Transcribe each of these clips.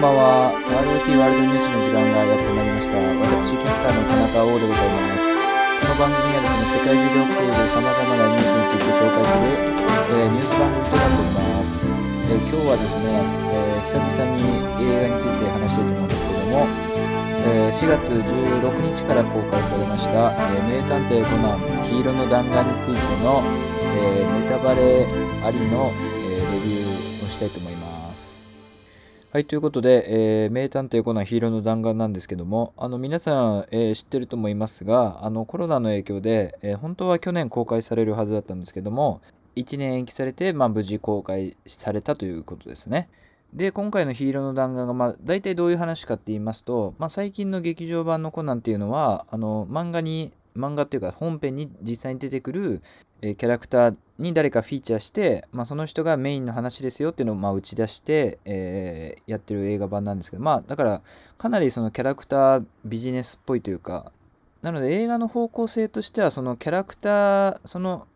んばんは。ROT ワールドニュースの時間がやってまいりました。私、キャスターの田中王でございます。この番組はですね、世界中で起きている様々なニュースについて紹介する、えーニュース番組となっております。えー今日はですね、えー久々に映画について話したいと思うんですけども、えー4月16日から公開されました、えー名探偵コナン黄色の弾丸についての、えーネタバレありの、はい、ということで、えー名探偵コナンヒーローの弾丸なんですけども、あの皆さん、えー知ってると思いますが、あのコロナの影響で、えー本当は去年公開されるはずだったんですけども、1年延期されて、まあ、無事公開されたということですね。で、今回のヒーローの弾丸が、まあ、大体どういう話かって言いますと、まあ、最近の劇場版のコナンっていうのは、あの漫画に、漫画っていうか本編に実際に出てくる、えキャラクターに誰かフィーチャーして、まあ、その人がメインの話ですよっていうのをま打ち出して、えーやってる映画版なんですけどまあだからかなりそのキャラクタービジネスっぽいというかなので映画の方向性としてはそのキャラクターその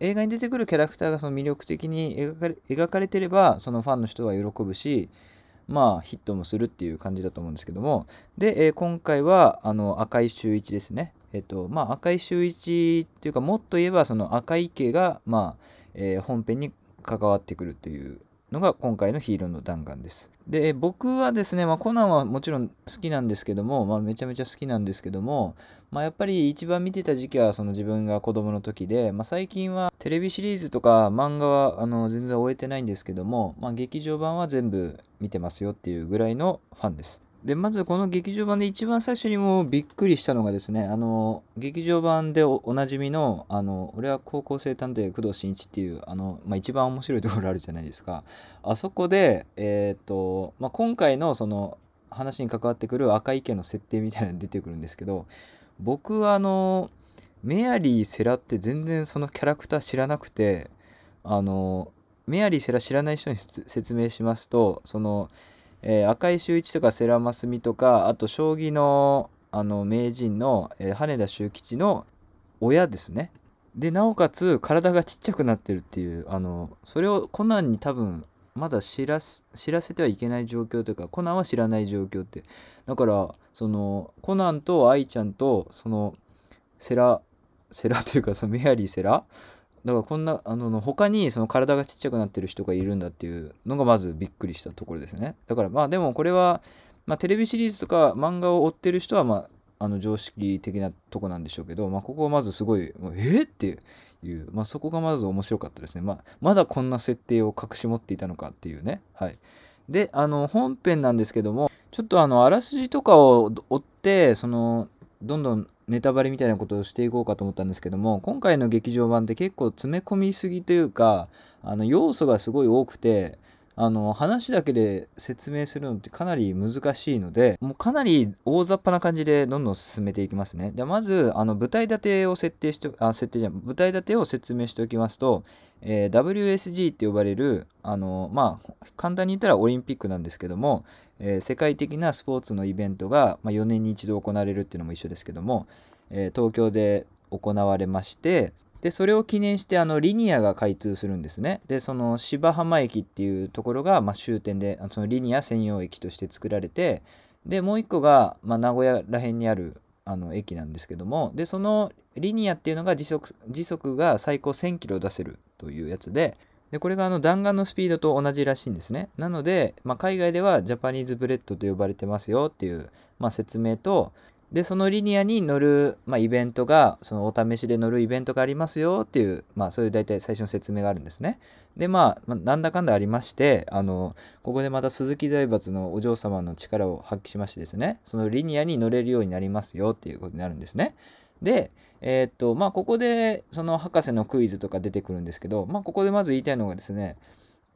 映画に出てくるキャラクターがその魅力的に描かれ描かれてればそのファンの人は喜ぶしまあヒットもするっていう感じだと思うんですけども。で、えー今回はあの赤井秀一ですね。えっ、とまあ赤井秀一っていうかもっと言えばその赤井家がまあ、えー本編に関わってくるというのが今回のヒーローの弾丸です。で僕はですね、まあ、コナンはもちろん好きなんですけども、まあ、めちゃめちゃ好きなんですけども、まあ、やっぱり一番見てた時期はその自分が子供の時で、まあ、最近はテレビシリーズとか漫画はあの全然終えてないんですけども、まあ、劇場版は全部見てますよっていうぐらいのファンです。でまずこの劇場版で一番最初にもうびっくりしたのがですねあの劇場版でおなじみのあの俺は高校生探偵工藤新一っていうあの、まあ、一番面白いところあるじゃないですか。あそこでえっ、と、まあ、今回のその話に関わってくる赤井家の設定みたいなの出てくるんですけど僕はあのメアリー・セラって全然そのキャラクター知らなくてあのメアリー・セラ知らない人に説明しますとその、えー赤井秀一とか世良真澄とかあと将棋のあの名人の、えー羽田秀吉の親ですね。でなおかつ体がちっちゃくなってるっていうあのそれをコナンに多分まだ知らせてはいけない状況というかコナンは知らない状況って。だからそのコナンと愛ちゃんとそのセラセラというかそのメアリーセラだからこんなあの他にその体がちっちゃくなってる人がいるんだっていうのがまずびっくりしたところですね。だからまあでもこれは、まあ、テレビシリーズとか漫画を追ってる人はまああの常識的なとこなんでしょうけど、まあ、ここはまずすごいもうえっっていう、まあ、そこがまず面白かったですね、まあ、まだこんな設定を隠し持っていたのかっていうね。はい。であの本編なんですけどもちょっとあのあらすじとかを追ってそのどんどんネタバレみたいなことをしていこうかと思ったんですけども今回の劇場版って結構詰め込みすぎというかあの要素がすごい多くてあの話だけで説明するのってかなり難しいのでもうかなり大雑把な感じでどんどん進めていきますね。でまずあの舞台立てを設定してあ設定じゃん舞台立てを説明しておきますと、えー WSG って呼ばれるあのまあ簡単に言ったらオリンピックなんですけども、えー世界的なスポーツのイベントが、まあ、4年に一度行われるっていうのも一緒ですけども、えー東京で行われましてでそれを記念してあのリニアが開通するんですね。でその芝浜駅っていうところが、まあ、終点でそのリニア専用駅として作られてでもう一個が、まあ、名古屋ら辺にあるあの駅なんですけどもでそのリニアっていうのが時速時速が最高1000キロ出せるというやつででこれがあの弾丸のスピードと同じらしいんですねなので、まあ、海外では Japanese bullet と呼ばれてますよっていう、まあ、説明とでそのリニアに乗る、まあ、イベントがそのお試しで乗るイベントがありますよっていう、まあ、そういう大体最初の説明があるんですね。でまあ、まあ、なんだかんだありましてあのここでまた鈴木財閥のお嬢様の力を発揮しましてですねそのリニアに乗れるようになりますよっていうことになるんですね。でえーっとまあここでその博士のクイズとか出てくるんですけど、まあ、ここでまず言いたいのがですね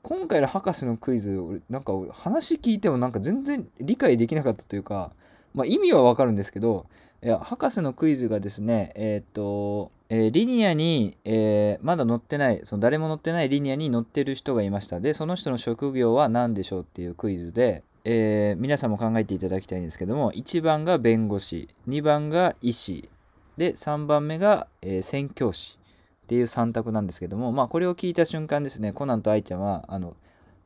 今回の博士のクイズなんか話聞いてもなんか全然理解できなかったというかまあ、意味はわかるんですけど、いや、博士のクイズがですね、えーっと、えーリニアに、えーまだ乗ってない、その誰も乗ってないリニアに乗ってる人がいました。で、その人の職業は何でしょうっていうクイズで、えー皆さんも考えていただきたいんですけども、1番が弁護士、2番が医師、で、3番目が、えー宣教師っていう3択なんですけども、まあ、これを聞いた瞬間ですね、コナンと愛ちゃんは、あの、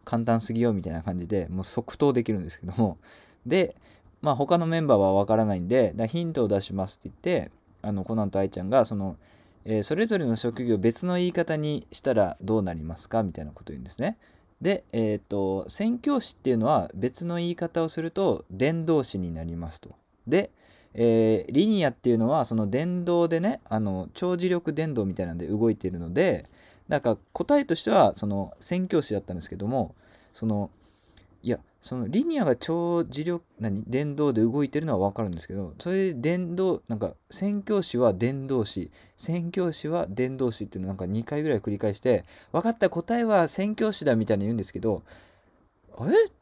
簡単すぎよみたいな感じでもう即答できるんですけどもでまあ他のメンバーはわからないんでだヒントを出しますって言ってあのコナンと愛ちゃんがその、えー、それぞれの職業別の言い方にしたらどうなりますかみたいなことを言うんですね。で、えっ、と宣教師っていうのは別の言い方をすると伝道師になりますと。で、えー、リニアっていうのはその電動でねあの超磁力電動みたいなんで動いているのでだか答えとしてはその宣教師だったんですけどもそのいやそのリニアが超磁力何電動で動いてるのは分かるんですけどそれで電動なんか宣教師は電動師宣教師は電動師っていうのをなんか2回ぐらい繰り返して分かった答えは宣教師だみたいに言うんですけどえ？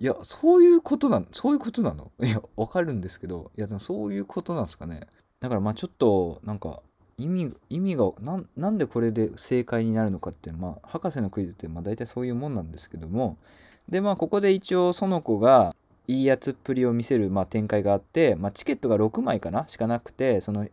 いやそういうことなのそういうことなの？いや分かるんですけどいやでもそういうことなんですかね？だからまあちょっとなんか意味意味がなんでこれで正解になるのかっていう、まあ、博士のクイズってまあ大体そういうもんなんですけども。でまあここで一応園子がいいやつっぷりを見せる、まあ、展開があって、まあ、チケットが6枚かな？しかなくてその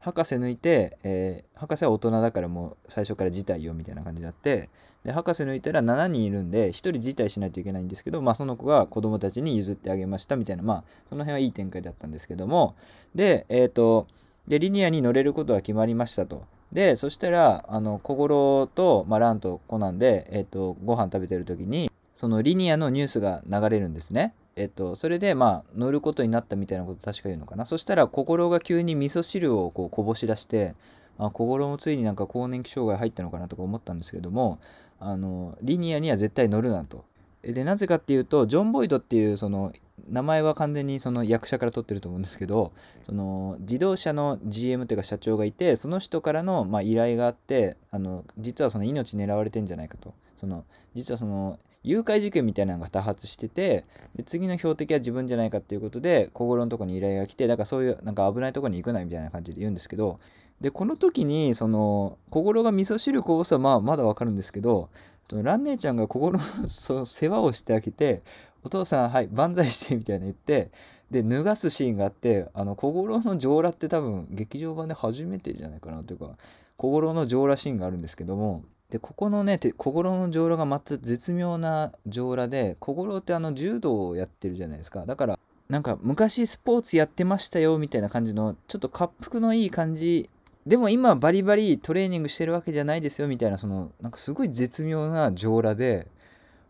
博士抜いて、えー、博士は大人だからもう最初から辞退よみたいな感じになってで博士抜いたら7人いるんで1人辞退しないといけないんですけど、まあ、その子が子供たちに譲ってあげましたみたいなまあその辺はいい展開だったんですけどもでえっ、ー、とでリニアに乗れることは決まりましたとでそしたらあの小五郎と、まあ、ランとコナンで、えーと、ご飯食べてる時にそのリニアのニュースが流れるんですね。えっと、それでまあ乗ることになったみたいなこと確か言うのかな。そしたら心が急に味噌汁をこうこぼし出して、あ心もついになんか更年期障害入ったのかなとか思ったんですけども、あのリニアには絶対乗るなと。でなぜかっていうとジョン・ボイドっていうその名前は完全にその役者から取ってると思うんですけどその自動車の GM というか社長がいてその人からのま依頼があってあの実はその命狙われてんじゃないかとその実はその誘拐事件みたいなのが多発しててで次の標的は自分じゃないかっていうことで小五郎のとこに依頼が来てだからそういうなんか危ないとこに行くなみたいな感じで言うんですけどでこの時にその小五郎が味噌汁こぼすはまあまだわかるんですけど蘭姉ちゃんが小五郎の その世話をしてあげてお父さんはい万歳してみたいな言ってで脱がすシーンがあってあの小五郎の上裸って多分劇場版で初めてじゃないかな。というか小五郎の上裸シーンがあるんですけどもでここのね小五郎の上裸がまた絶妙な上裸で小五郎ってあの柔道をやってるじゃないですか。だからなんか昔スポーツやってましたよみたいな感じのちょっと滑腹のいい感じでも今バリバリトレーニングしてるわけじゃないですよみたいなそのなんかすごい絶妙な上裸で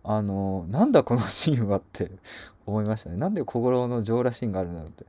あのなんだこのシーンはって 思いましたね。なんで小五郎の上裸シーンがあるんだろうって。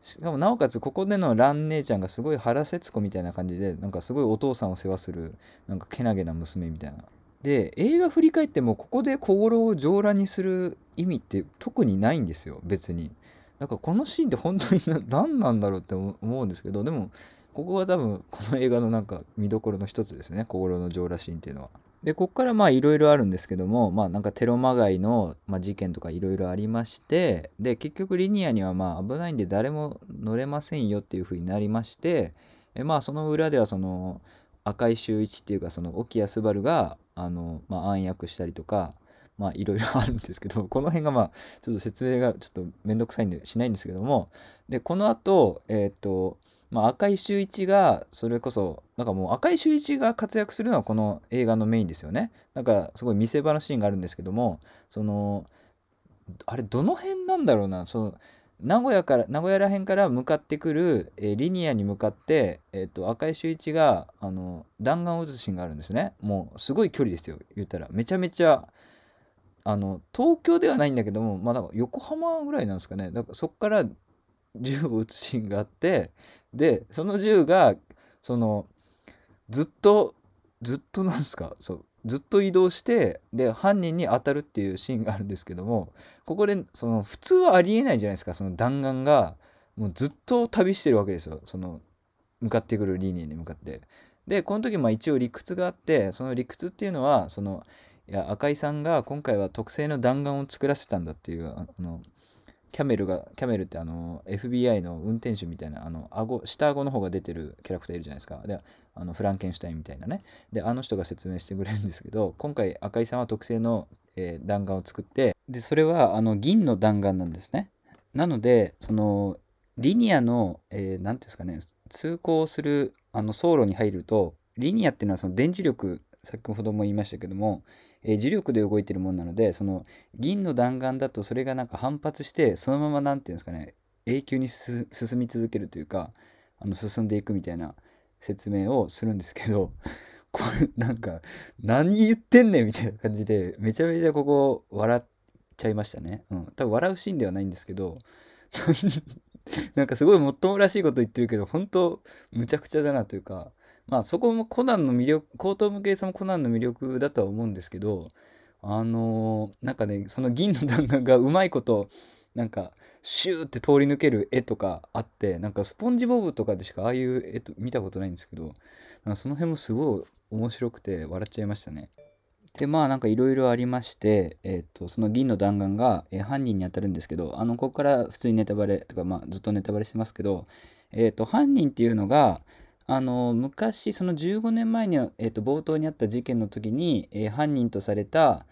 しかもなおかつここでの蘭姉ちゃんがすごい原節子みたいな感じでなんかすごいお父さんを世話するなんかけなげな娘みたいな。で映画振り返ってもここで小五郎を上裸にする意味って特にないんですよ別に。だからこのシーンって本当に何なんだろうって思うんですけどでもここは多分この映画のなんか見どころの一つですね。小五郎の上裸シーンっていうのは。でこっからまあいろいろあるんですけどもまあなんかテロまがいの、ま、事件とかいろいろありましてで結局リニアにはまあ危ないんで誰も乗れませんよっていうふうになりましてえまあその裏ではその赤井秀一っていうかその沖谷昴があの、まあ、暗躍したりとかまあいろいろあるんですけどこの辺がまあちょっと説明がちょっとめんどくさいんでしないんですけどもでこの後えっ、とまあ、赤井秀一がそれこそなんかもう赤井秀一が活躍するのはこの映画のメインですよね。なんかすごい見せ場のシーンがあるんですけどもそのあれどの辺なんだろうな。その名古屋から名古屋ら辺から向かってくる、えー、リニアに向かって、えーと、赤井秀一があの弾丸を撃つシーンがあるんですね。もうすごい距離ですよ言ったら。めちゃめちゃあの東京ではないんだけどもまあだから横浜ぐらいなんですかね。だからそこから銃を撃つシーンがあってでその銃がそのずっとずっとなんですか？そうずっと移動してで犯人に当たるっていうシーンがあるんですけどもここでその普通はありえないじゃないですかその弾丸がもうずっと旅してるわけですよその向かってくるリニアに向かって。でこの時まあ一応理屈があってその理屈っていうのはそのいや赤井さんが今回は特製の弾丸を作らせたんだっていうあのキャメルが、キャメルってあの、FBI の運転手みたいな、あの、顎、下顎の方が出てるキャラクターいるじゃないですか。で、あの、フランケンシュタインみたいなね。で、あの人が説明してくれるんですけど、今回赤井さんは特製の、えー、弾丸を作って、で、それは、あの、銀の弾丸なんですね。なので、その、リニアの、えー、ていうんですかね、通行する、あの、走路に入ると、リニアっていうのはその電磁力、先ほども言いましたけども、えー、磁力で動いてるものなのでその銀の弾丸だとそれがなんか反発してそのまま何て言うんですかね永久に進み続けるというかあの進んでいくみたいな説明をするんですけど これなんか何言ってんねんみたいな感じでめちゃめちゃここ笑っちゃいましたね。うん、多分笑うシーンではないんですけど なんかすごいもっともらしいこと言ってるけど本当むちゃくちゃだなというかまあそこもコナンの魅力高等無形さもコナンの魅力だとは思うんですけどあのー、なんかねその銀の弾丸がうまいことなんかシューって通り抜ける絵とかあってなんかスポンジボブとかでしかああいう絵と見たことないんですけどなんかその辺もすごい面白くて笑っちゃいましたね。でまあなんかいろいろありまして、えーと、その銀の弾丸が、えー、犯人に当たるんですけどあのここから普通にネタバレとか、まあ、ずっとネタバレしてますけど、えーと、犯人っていうのがあの昔その15年前に、えーと、冒頭にあった事件の時に、えー、犯人とされた、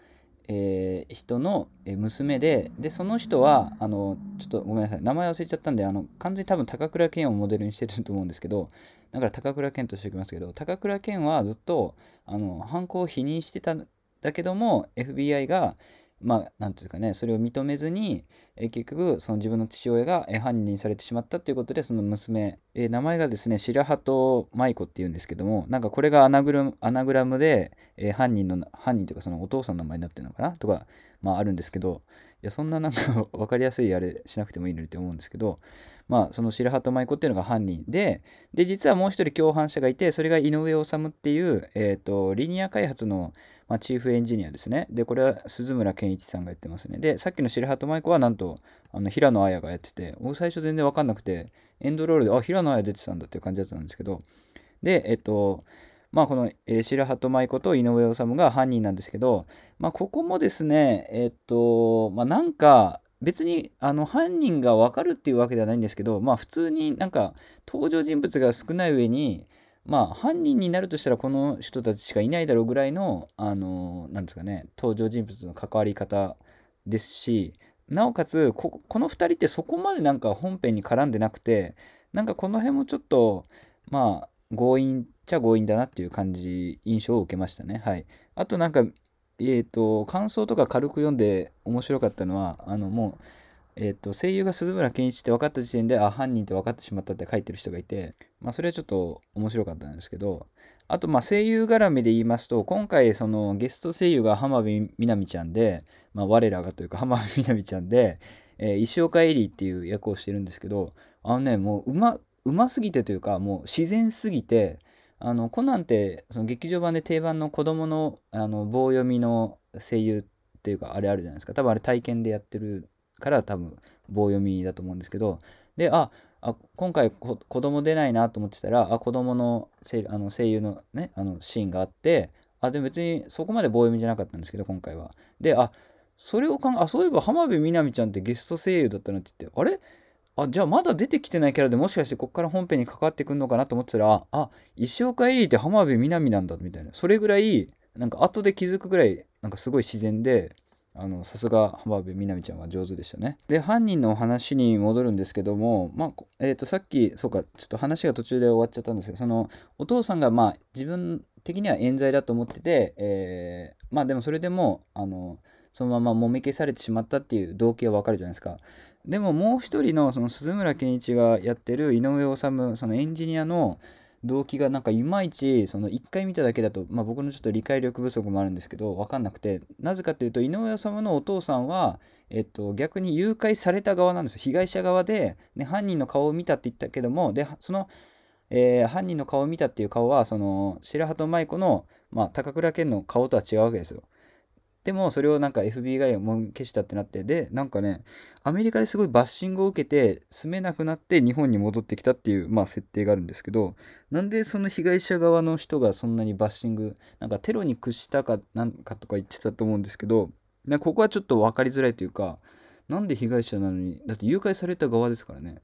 えー、人の娘ででその人はあのちょっとごめんなさい名前忘れちゃったんであの完全に多分高倉健をモデルにしてると思うんですけどだから高倉健としておきますけど高倉健はずっとあの犯行を否認してただけども FBI がまあなんていうかねそれを認めずに、え結局その自分の父親が、え犯人にされてしまったということでその娘、え名前がですね白鳩舞子っていうんですけどもなんかこれがアナグラムアナグラムで、え犯人の犯人というかそのお父さんの名前になってるのかなとかまああるんですけどいやそんななんか 分かりやすいあれしなくてもいいのにって思うんですけどまあ、その白鳩舞子っていうのが犯人で、で、実はもう一人共犯者がいて、それが井上治っていう、えっ、ー、と、リニア開発の、まあ、チーフエンジニアですね。で、これは鈴村健一さんがやってますね。で、さっきの白鳩舞子はなんと、あの平野綾がやってて、僕最初全然わかんなくて、エンドロールで、あ、平野綾出てたんだっていう感じだったんですけど、で、えっ、と、まあ、この、えー、白鳩舞子と井上治が犯人なんですけど、まあ、ここもですね、えっ、と、まあ、なんか、別にあの犯人が分かるっていうわけではないんですけど、まあ普通になんか登場人物が少ない上に、まあ犯人になるとしたらこの人たちしかいないだろうぐらいの、あの、なんですかね、登場人物の関わり方ですし、なおかつこ、この2人ってそこまでなんか本編に絡んでなくて、なんかこの辺もちょっと、まあ強引っちゃ強引だなっていう感じ、印象を受けましたね。はい。あとなんかえっ、ー、と、感想とか軽く読んで面白かったのは、あの、もう、えっ、と、声優が鈴村健一って分かった時点で、あ、犯人って分かってしまったって書いてる人がいて、まあ、それはちょっと面白かったんですけど、あと、まあ、声優絡みで言いますと、今回、その、ゲスト声優が浜辺美波ちゃんで、まあ、我らがというか、浜辺美波ちゃんで、えー、石岡エリーっていう役をしてるんですけど、あのね、もう、うま、うますぎてというか、もう自然すぎて、あのコナンってその劇場版で定番の子供のあの棒読みの声優っていうかあれあるじゃないですか。多分あれ体験でやってるから多分棒読みだと思うんですけどでああ今回子供出ないなと思ってたらあ子供の声あの声優のねあのシーンがあってあでも別にそこまで棒読みじゃなかったんですけど今回はであそれを考えあそういえば浜辺美波ちゃんってゲスト声優だったなって言ってあれ？あ、じゃあまだ出てきてないキャラでもしかしてこっから本編に関わってくんのかなと思ってたら、あ、石岡エリーって浜辺美波なんだみたいな。それぐらい、なんか後で気づくぐらい、なんかすごい自然で、あの、さすが浜辺美波ちゃんは上手でしたね。で、犯人の話に戻るんですけども、まあ、え、ー、と、さっき、そうか、ちょっと話が途中で終わっちゃったんですけど、その、お父さんがまあ、自分的には冤罪だと思ってて、えー、まあでもそれでも、あの、そのままもみ消されてしまったっていう動機はわかるじゃないですか。でももう一人のその鈴村健一がやってる井上治そのエンジニアの動機がなんかいまいちその1回見ただけだと、まあ、僕のちょっと理解力不足もあるんですけど分かんなくてなぜかというと井上治のお父さんは、えっと、逆に誘拐された側なんです被害者側で、ね、犯人の顔を見たって言ったけどもでその、えー、犯人の顔を見たっていう顔はその白鳩舞子の、まあ、高倉健の顔とは違うわけですよ。でもそれをなんか FBI がもう消したってなってでなんかねアメリカですごいバッシングを受けて住めなくなって日本に戻ってきたっていうまあ設定があるんですけどなんでその被害者側の人がそんなにバッシングなんかテロに屈したかなんかとか言ってたと思うんですけどなここはちょっと分かりづらいというかなんで被害者なのにだって誘拐された側ですからね。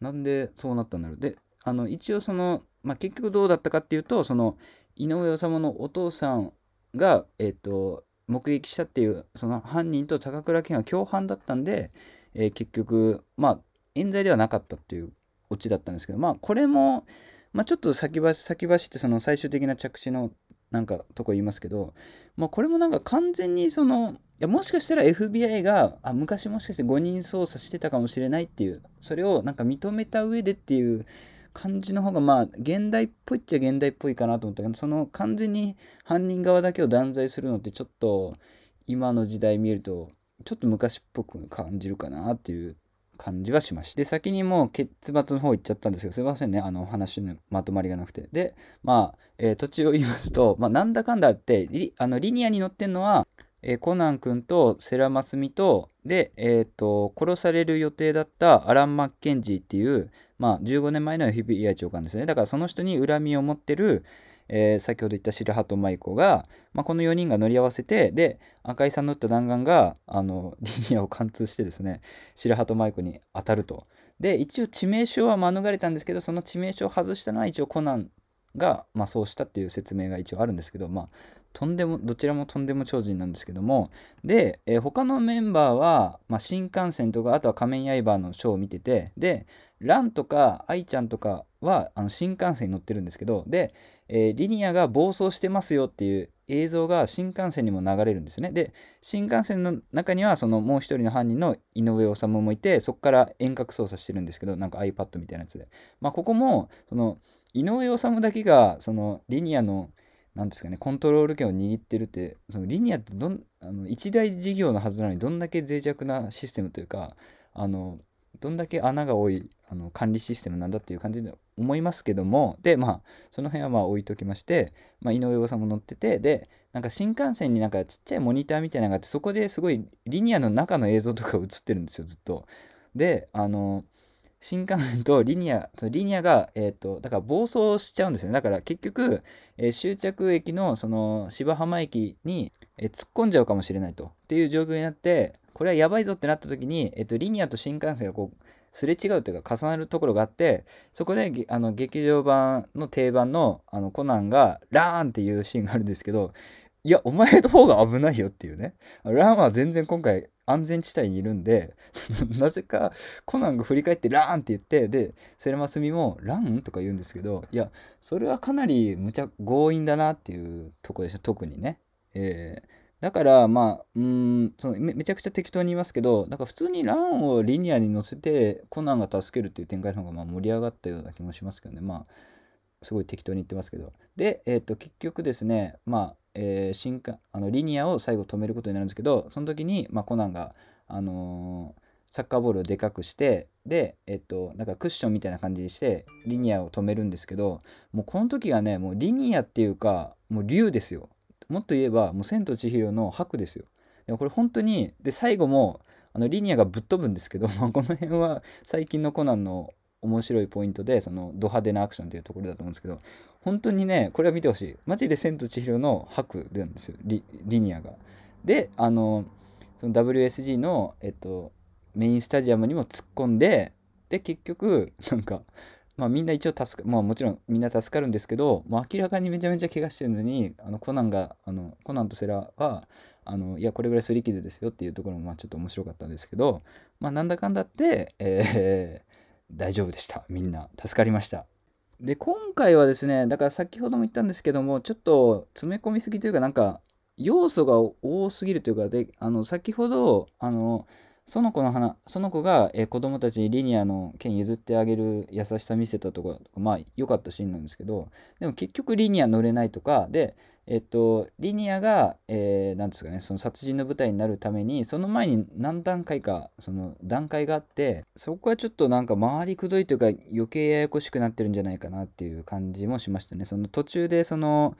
なんでそうなったんだろう。であの一応その、まあ、結局どうだったかっていうとその井上治のお父さんがえっ、ー、と目撃したっていうその犯人と高倉健が共犯だったんで、えー、結局まあ冤罪ではなかったっていうオチだったんですけどまあこれも、まあ、ちょっと先走先走ってその最終的な着地のなんかとこ言いますけど、まあ、これもなんか完全にそのいやもしかしたら FBI があ昔もしかして誤認捜査してたかもしれないっていうそれをなんか認めた上でっていう感じの方がまあ現代っぽいっちゃ現代っぽいかなと思ったけどその完全に犯人側だけを断罪するのってちょっと今の時代見るとちょっと昔っぽく感じるかなっていう感じはしました。で、先にもう結末の方行っちゃったんですけど、すいませんね、あの話のまとまりがなくて。で、まあ、えー、途中を言いますと、まあ、なんだかんだあってリ、あのリニアに乗ってんのは、えー、コナン君とセラマスミと、で、えっ、ー、と、殺される予定だったアラン・マッケンジーっていう、まあ、15年前の FBI 長官ですね。だからその人に恨みを持ってる、えー、先ほど言った白鳩舞子が、まあ、この4人が乗り合わせてで赤井さんの打った弾丸があの リニアを貫通してですね白鳩舞子に当たるとで一応致命傷は免れたんですけどその致命傷を外したのは一応コナンが、まあ、そうしたっていう説明が一応あるんですけどまあとんでもどちらもとんでも超人なんですけどもで、えー、他のメンバーは、まあ、新幹線とかあとは仮面刃のショーを見ててでランとか愛ちゃんとかはあの新幹線に乗ってるんですけどでえー、リニアが暴走してますよっていう映像が新幹線にも流れるんですね。で、新幹線の中にはそのもう一人の犯人の井上治もいて、そこから遠隔操作してるんですけど、なんか iPad みたいなやつで。まあ、ここも、その井上治だけが、そのリニアの、なんですかね、コントロール権を握ってるって、そのリニアってどんあの一大事業のはずなのに、どんだけ脆弱なシステムというか、あのどんだけ穴が多いあの管理システムなんだっていう感じで思いますけどもでまあその辺はまあ置いときまして、まあ、井上さんも乗っててでなんか新幹線になんかちっちゃいモニターみたいなのがあってそこですごいリニアの中の映像とか映ってるんですよずっと。であの新幹線とリニア、そのリニアが、えっ、ー、と、だから暴走しちゃうんですよね。だから結局、えー、終着駅のその芝浜駅に、えー、突っ込んじゃうかもしれないとっていう状況になって、これはやばいぞってなった時に、えっと、リニアと新幹線がこう、すれ違うというか重なるところがあって、そこであの劇場版の定番のあのコナンがラーンっていうシーンがあるんですけど、いや、お前の方が危ないよっていうね。ラーンは全然今回安全地帯にいるんで、なぜかコナンが振り返ってラーンって言って、で、セレマスミもラン？とか言うんですけど、いや、それはかなりむちゃ強引だなっていうとこでした、特にね。えーだから、まあ、うん、そのめめちゃくちゃ適当に言いますけど、だか普通にランをリニアに乗せて、コナンが助けるっていう展開の方がまあ盛り上がったような気もしますけどね。まあ、すごい適当に言ってますけど。で、えっ、ー、と、結局ですね、まあ、えー、新幹あのリニアを最後止めることになるんですけど、その時に、まあ、コナンが、あのー、サッカーボールをでかくして、で、えっと、なんかクッションみたいな感じにして、リニアを止めるんですけど、もうこの時がね、もうリニアっていうか、もう竜ですよ。もっと言えばもう「千と千尋」の白ですよ。でもこれ本当にで最後もあのリニアがぶっ飛ぶんですけど、まあ、この辺は最近のコナンの面白いポイントでそのド派手なアクションというところだと思うんですけど本当にねこれは見てほしい。マジで「千と千尋」の白なんですよリリニアが。であのその WSG の、えっと、メインスタジアムにも突っ込んでで結局なんかまあ、みんな一応助か、まあ、もちろんみんな助かるんですけど、まあ、明らかにめちゃめちゃ怪我してるのにあのコナンがあのコナンとセラはあのいやこれぐらい擦り傷ですよっていうところもまあちょっと面白かったんですけど、まあ、なんだかんだって、えー、大丈夫でした。みんな助かりました。で今回はですねだから先ほども言ったんですけどもちょっと詰め込みすぎというかなんか要素が多すぎるというかであの先ほどあのその子の花、その子が、えー、子供たちにリニアの剣譲ってあげる優しさ見せたとか、まあ良かったシーンなんですけど、でも結局リニア乗れないとか、で、えっと、リニアが、えー、なんですかね、その殺人の舞台になるために、その前に何段階か、その段階があって、そこはちょっとなんか回りくどいというか、余計ややこしくなってるんじゃないかなっていう感じもしましたね。その途中で、その、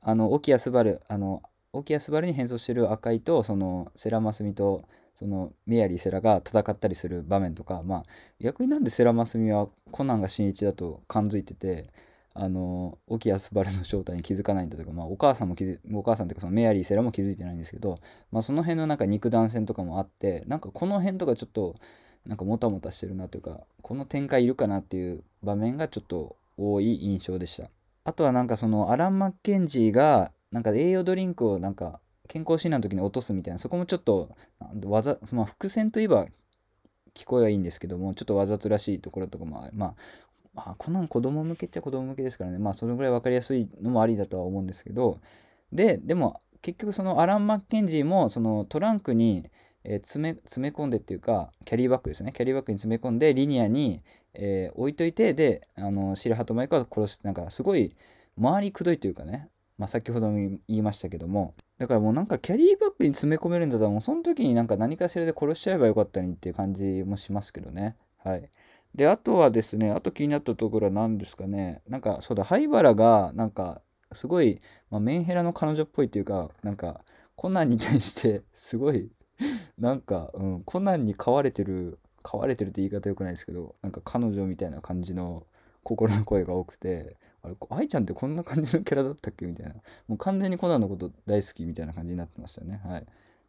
あの、沖谷昴、あの、沖谷昴に変装してる赤井と、その、世良真澄と、そのメアリー・セラが戦ったりする場面とかまあ逆になんでセラ・マスミはコナンが新一だと感づいててあの沖谷昴の正体に気づかないんだとか、まあ、お母さんも気づお母さんというかそのメアリー・セラも気づいてないんですけど、まあ、その辺のなんか肉弾戦とかもあってなんかこの辺とかちょっとなんかもたもたしてるなというかこの展開いるかなっていう場面がちょっと多い印象でした。あとはなんかそのアラン・マッケンジーがなんか栄養ドリンクをなんか健康診断の時に落とすみたいな、そこもちょっと、わざ、まあ、伏線といえば聞こえはいいんですけども、ちょっとわざとらしいところとかも、まあ、まあ、コナン子供向けっちゃ子供向けですからね、まあ、そのぐらい分かりやすいのもありだとは思うんですけど、で、でも、結局そのアラン・マッケンジーも、そのトランクに、えー詰め詰め込んでっていうか、キャリーバッグですね。キャリーバッグに詰め込んで、リニアに、えー置いといて、で、あの、白鳩マイクは殺す。なんか、すごい、周りくどいというかね、まあ、先ほども言いましたけども、だからもうなんかキャリーバッグに詰め込めるんだったら、もうその時になんか何かしらで殺しちゃえばよかったのにっていう感じもしますけどね。はい。で、あとはですね、あと気になったところは何ですかね、なんか、そうだ、灰原が、なんか、すごい、まあ、メンヘラの彼女っぽいっていうか、なんか、コナンに対して、すごい、なんか、うん、コナンに飼われてる、飼われてるって言い方良くないですけど、なんか彼女みたいな感じの心の声が多くて、あれ、愛ちゃんってこんな感じのキャラだったっけ？みたいな。もう完全にコナンのこと大好きみたいな感じになってましたね。はい。っ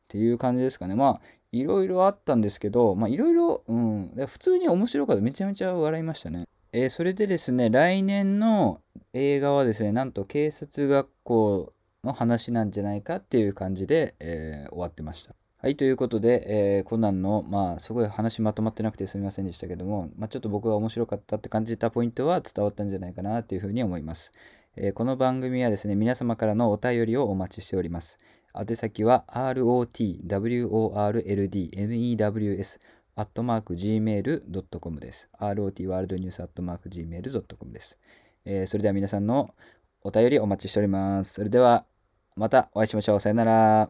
ていう感じですかね。まあ、いろいろあったんですけど、まあ、いろいろ、うん、普通に面白かった。めちゃめちゃ笑いましたね。えーそれでですね、来年の映画はですね、なんと警察学校の話なんじゃないかっていう感じで、えー終わってました。はい、ということで、えーコナンの、まあ、すごい話まとまってなくてすみませんでしたけども、まあ、ちょっと僕が面白かったって感じたポイントは伝わったんじゃないかなというふうに思います。えーこの番組はですね、皆様からのお便りをお待ちしております。宛先は rotworldnews.gmail.com です。rot ワールドニュースアットマーク gmail.com です。えーそれでは皆さんのお便りお待ちしております。それではまたお会いしましょう。さよなら。